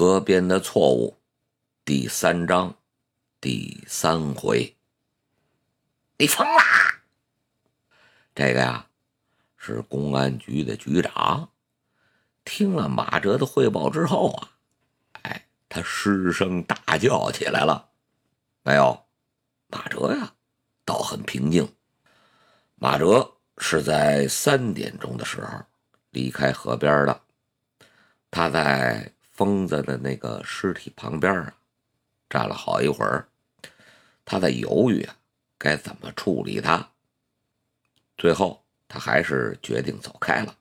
河边的错误，第三章，第三回。你疯啦！这个呀，是公安局的局长。听了马哲的汇报之后啊，哎，他失声大叫起来了。没有，马哲呀，倒很平静。马哲是在三点钟的时候离开河边的，他在。疯子的那个尸体旁边啊，站了好一会儿，他在犹豫啊，该怎么处理他。最后，他还是决定走开了。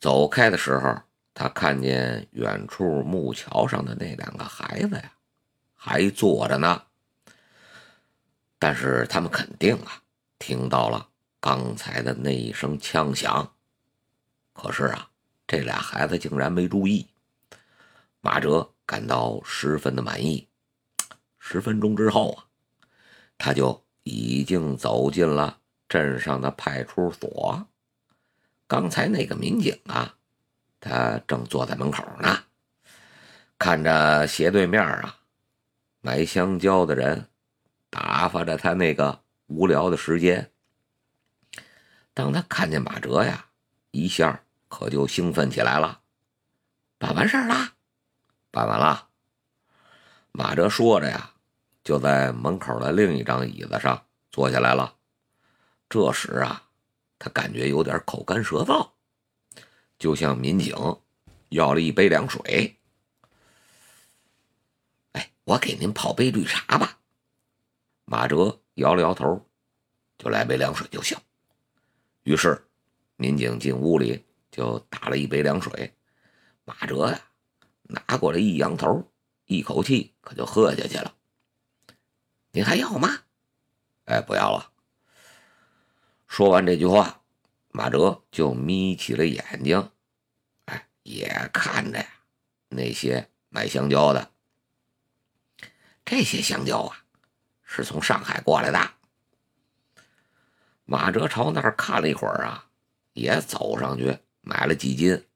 走开的时候，他看见远处木桥上的那两个孩子呀，还坐着呢。但是他们肯定啊，听到了刚才的那一声枪响。可是啊，这俩孩子竟然没注意。马哲感到十分的满意。十分钟之后啊，他就已经走进了镇上的派出所。刚才那个民警啊，他正坐在门口呢，看着斜对面啊买香蕉的人打发着他那个无聊的时间。当他看见马哲呀，一下可就兴奋起来了，办完事儿了。办完了，马哲说着呀，就在门口的另一张椅子上坐下来了。这时啊，他感觉有点口干舌燥，就向民警要了一杯凉水。哎，我给您泡杯绿茶吧。马哲摇了摇头，就来杯凉水就行。于是，民警进屋里就打了一杯凉水。马哲呀。拿过来一扬头，一口气可就喝下去了。您还要吗？哎，不要了。说完这句话，马哲就眯起了眼睛，哎，也看着呀那些卖香蕉的。这些香蕉啊，是从上海过来的。马哲朝那儿看了一会儿啊，也走上去买了几斤。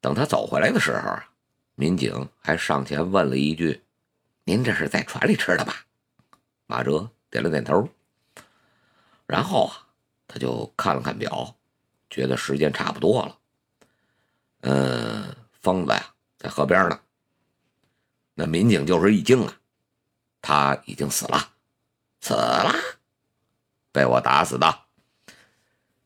等他走回来的时候啊。民警还上前问了一句：“您这是在船里吃的吧？”马哲点了点头，然后啊，他就看了看表，觉得时间差不多了。嗯，疯子呀，在河边呢。那民警就是一惊啊，他已经死了，死了，被我打死的。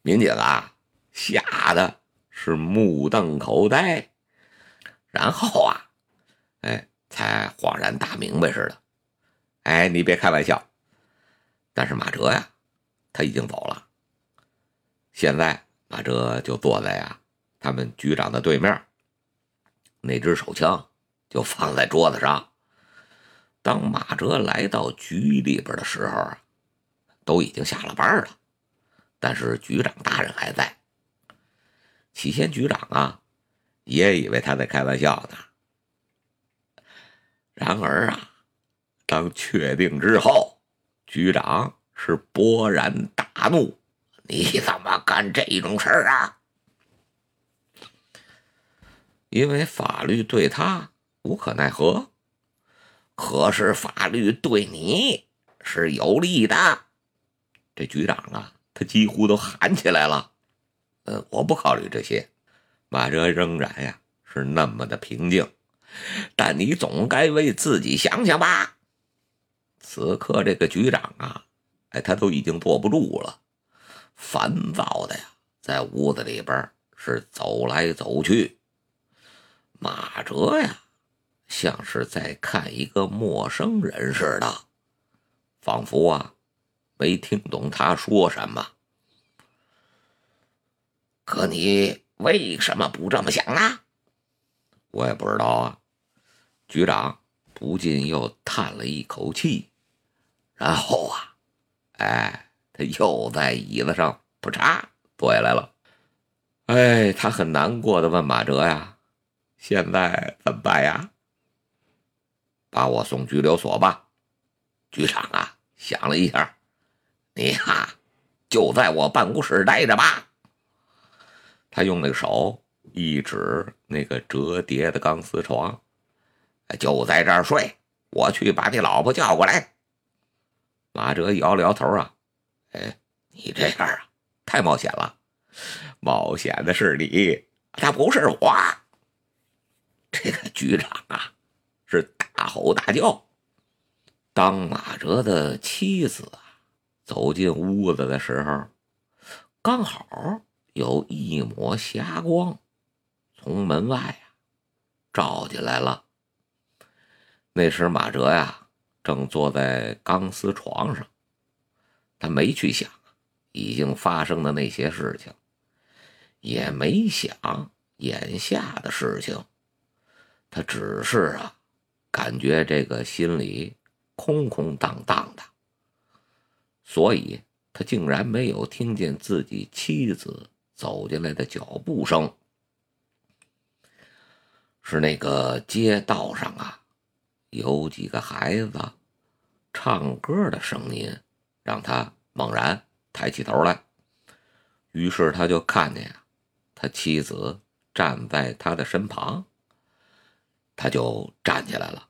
民警啊，吓得是目瞪口呆。然后啊，哎，才恍然大明白似的。哎，你别开玩笑。但是马哲呀，他已经走了。现在马哲就坐在呀他们局长的对面，那支手枪就放在桌子上。当马哲来到局里边的时候啊，都已经下了班了，但是局长大人还在。起先局长啊。也以为他在开玩笑呢。然而啊，当确定之后，局长是勃然大怒：“你怎么干这种事儿啊？”因为法律对他无可奈何，可是法律对你是有利的。这局长啊，他几乎都喊起来了：“呃，我不考虑这些。”马哲仍然呀是那么的平静，但你总该为自己想想吧。此刻这个局长啊，哎，他都已经坐不住了，烦躁的呀，在屋子里边是走来走去。马哲呀，像是在看一个陌生人似的，仿佛啊没听懂他说什么。可你。为什么不这么想呢？我也不知道啊。局长不禁又叹了一口气，然后啊，哎，他又在椅子上扑嚓坐下来了。哎，他很难过的问马哲呀：“现在怎么办呀？”把我送拘留所吧。局长啊，想了一下，你呀，就在我办公室待着吧。他用那个手一指那个折叠的钢丝床，就在这儿睡。我去把你老婆叫过来。马哲摇了摇头啊，哎，你这样啊，太冒险了。冒险的是你，他不是我。这个局长啊，是大吼大叫。当马哲的妻子啊走进屋子的时候，刚好有一抹霞光从门外啊照进来了。那时马哲呀正坐在钢丝床上，他没去想已经发生的那些事情，也没想眼下的事情，他只是啊感觉这个心里。空空荡荡的，所以他竟然没有听见自己妻子走进来的脚步声。是那个街道上啊，有几个孩子唱歌的声音，让他猛然抬起头来。于是他就看见呀，他妻子站在他的身旁，他就站起来了。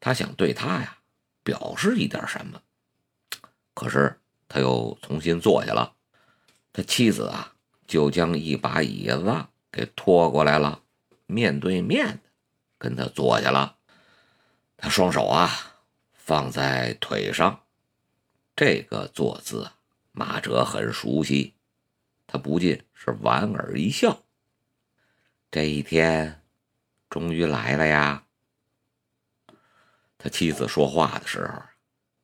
他想对他呀表示一点什么，可是他又重新坐下了。他妻子啊就将一把椅子给拖过来了，面对面的跟他坐下了。他双手啊放在腿上，这个坐姿马哲很熟悉，他不禁是莞尔一笑。这一天终于来了呀！他妻子说话的时候，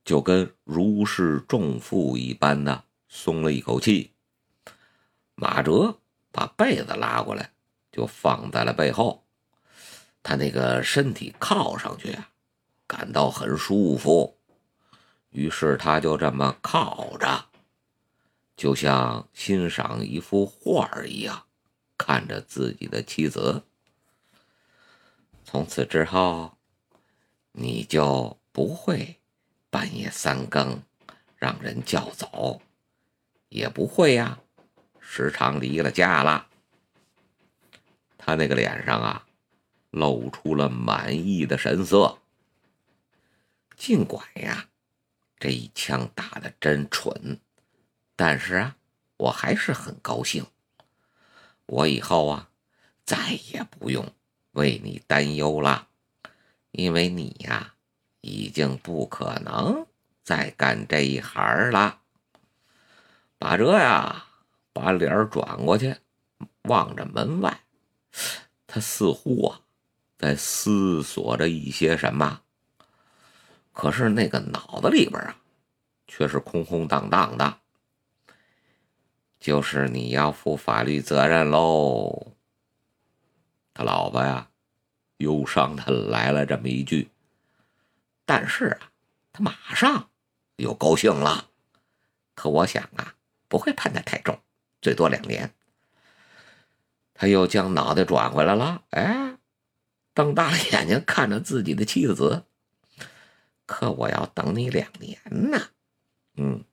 就跟如释重负一般的松了一口气。马哲把被子拉过来，就放在了背后。他那个身体靠上去啊，感到很舒服。于是他就这么靠着，就像欣赏一幅画一样，看着自己的妻子。从此之后。你就不会半夜三更让人叫走，也不会呀，时常离了家了。他那个脸上啊，露出了满意的神色。尽管呀，这一枪打的真蠢，但是啊，我还是很高兴。我以后啊，再也不用为你担忧了。因为你呀，已经不可能再干这一行了。把这呀，把脸转过去，望着门外，他似乎啊，在思索着一些什么。可是那个脑子里边啊，却是空空荡荡的。就是你要负法律责任喽。他老婆呀。忧伤的来了这么一句，但是啊，他马上又高兴了。可我想啊，不会判的太重，最多两年。他又将脑袋转回来了，哎，瞪大眼睛看着自己的妻子。可我要等你两年呢。嗯，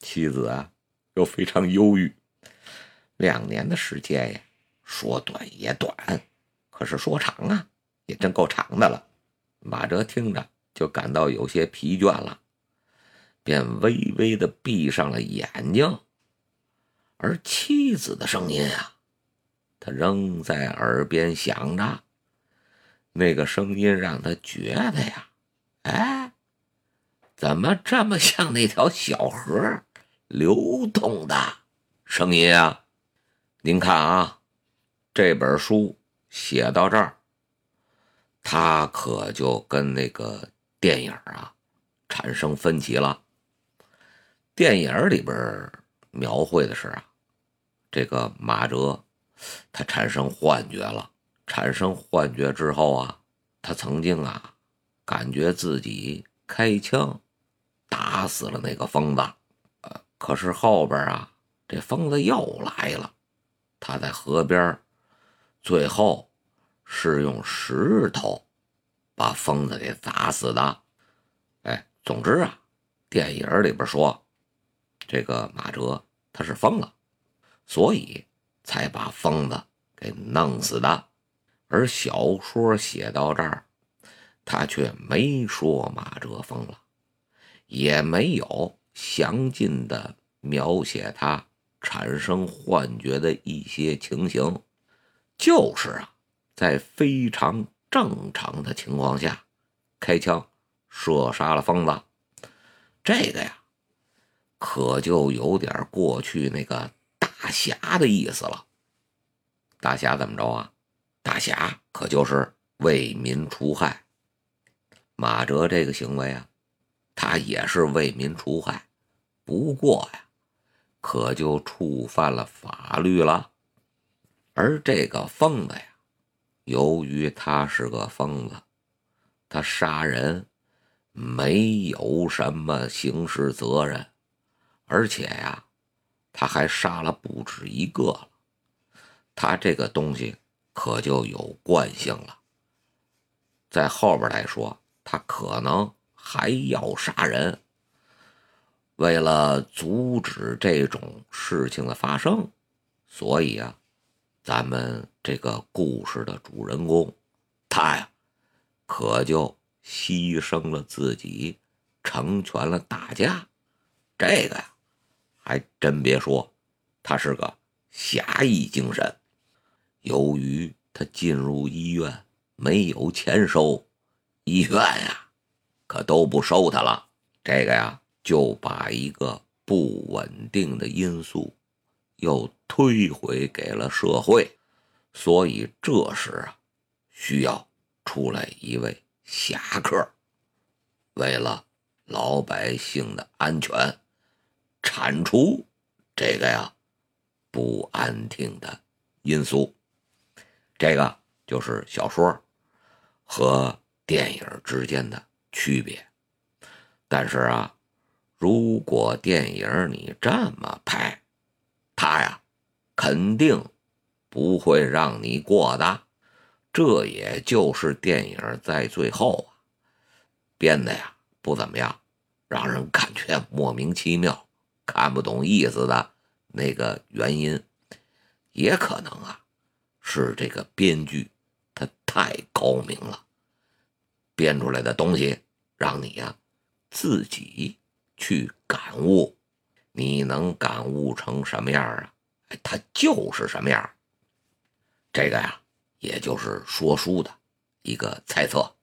妻子啊，又非常忧郁。两年的时间呀，说短也短，可是说长啊。也真够长的了，马哲听着就感到有些疲倦了，便微微的闭上了眼睛。而妻子的声音啊，他仍在耳边响着。那个声音让他觉得呀，哎，怎么这么像那条小河流动的声音啊？您看啊，这本书写到这儿。他可就跟那个电影啊产生分歧了。电影里边描绘的是啊，这个马哲他产生幻觉了，产生幻觉之后啊，他曾经啊感觉自己开枪打死了那个疯子，呃，可是后边啊这疯子又来了，他在河边，最后。是用石头把疯子给砸死的。哎，总之啊，电影里边说，这个马哲他是疯了，所以才把疯子给弄死的。而小说写到这儿，他却没说马哲疯了，也没有详尽的描写他产生幻觉的一些情形，就是啊，在非常正常的情况下，开枪射杀了疯子。这个呀，可就有点过去那个大侠的意思了。大侠怎么着啊？大侠可就是为民除害。马哲这个行为啊，他也是为民除害，不过呀，可就触犯了法律了。而这个疯子呀，由于他是个疯子，他杀人。没有什么刑事责任，而且呀，他还杀了不止一个了。他这个东西可就有惯性了。在后边来说，他可能还要杀人。为了阻止这种事情的发生，所以啊，咱们这个故事的主人公，他呀，可就。牺牲了自己，成全了大家，这个呀，还真别说，他是个侠义精神。由于他进入医院没有钱收，医院呀，可都不收他了。这个呀，就把一个不稳定的因素又推回给了社会。所以这时啊，需要出来一位。侠客为了老百姓的安全，铲除这个呀不安定的因素，这个就是小说和电影之间的区别。但是啊，如果电影你这么拍，他呀肯定不会让你过的。这也就是电影在最后啊编的呀不怎么样，让人感觉莫名其妙、看不懂意思的那个原因，也可能啊是这个编剧他太高明了，编出来的东西让你呀自己去感悟，你能感悟成什么样啊？哎，它就是什么样。这个呀。也就是说书的一个猜测。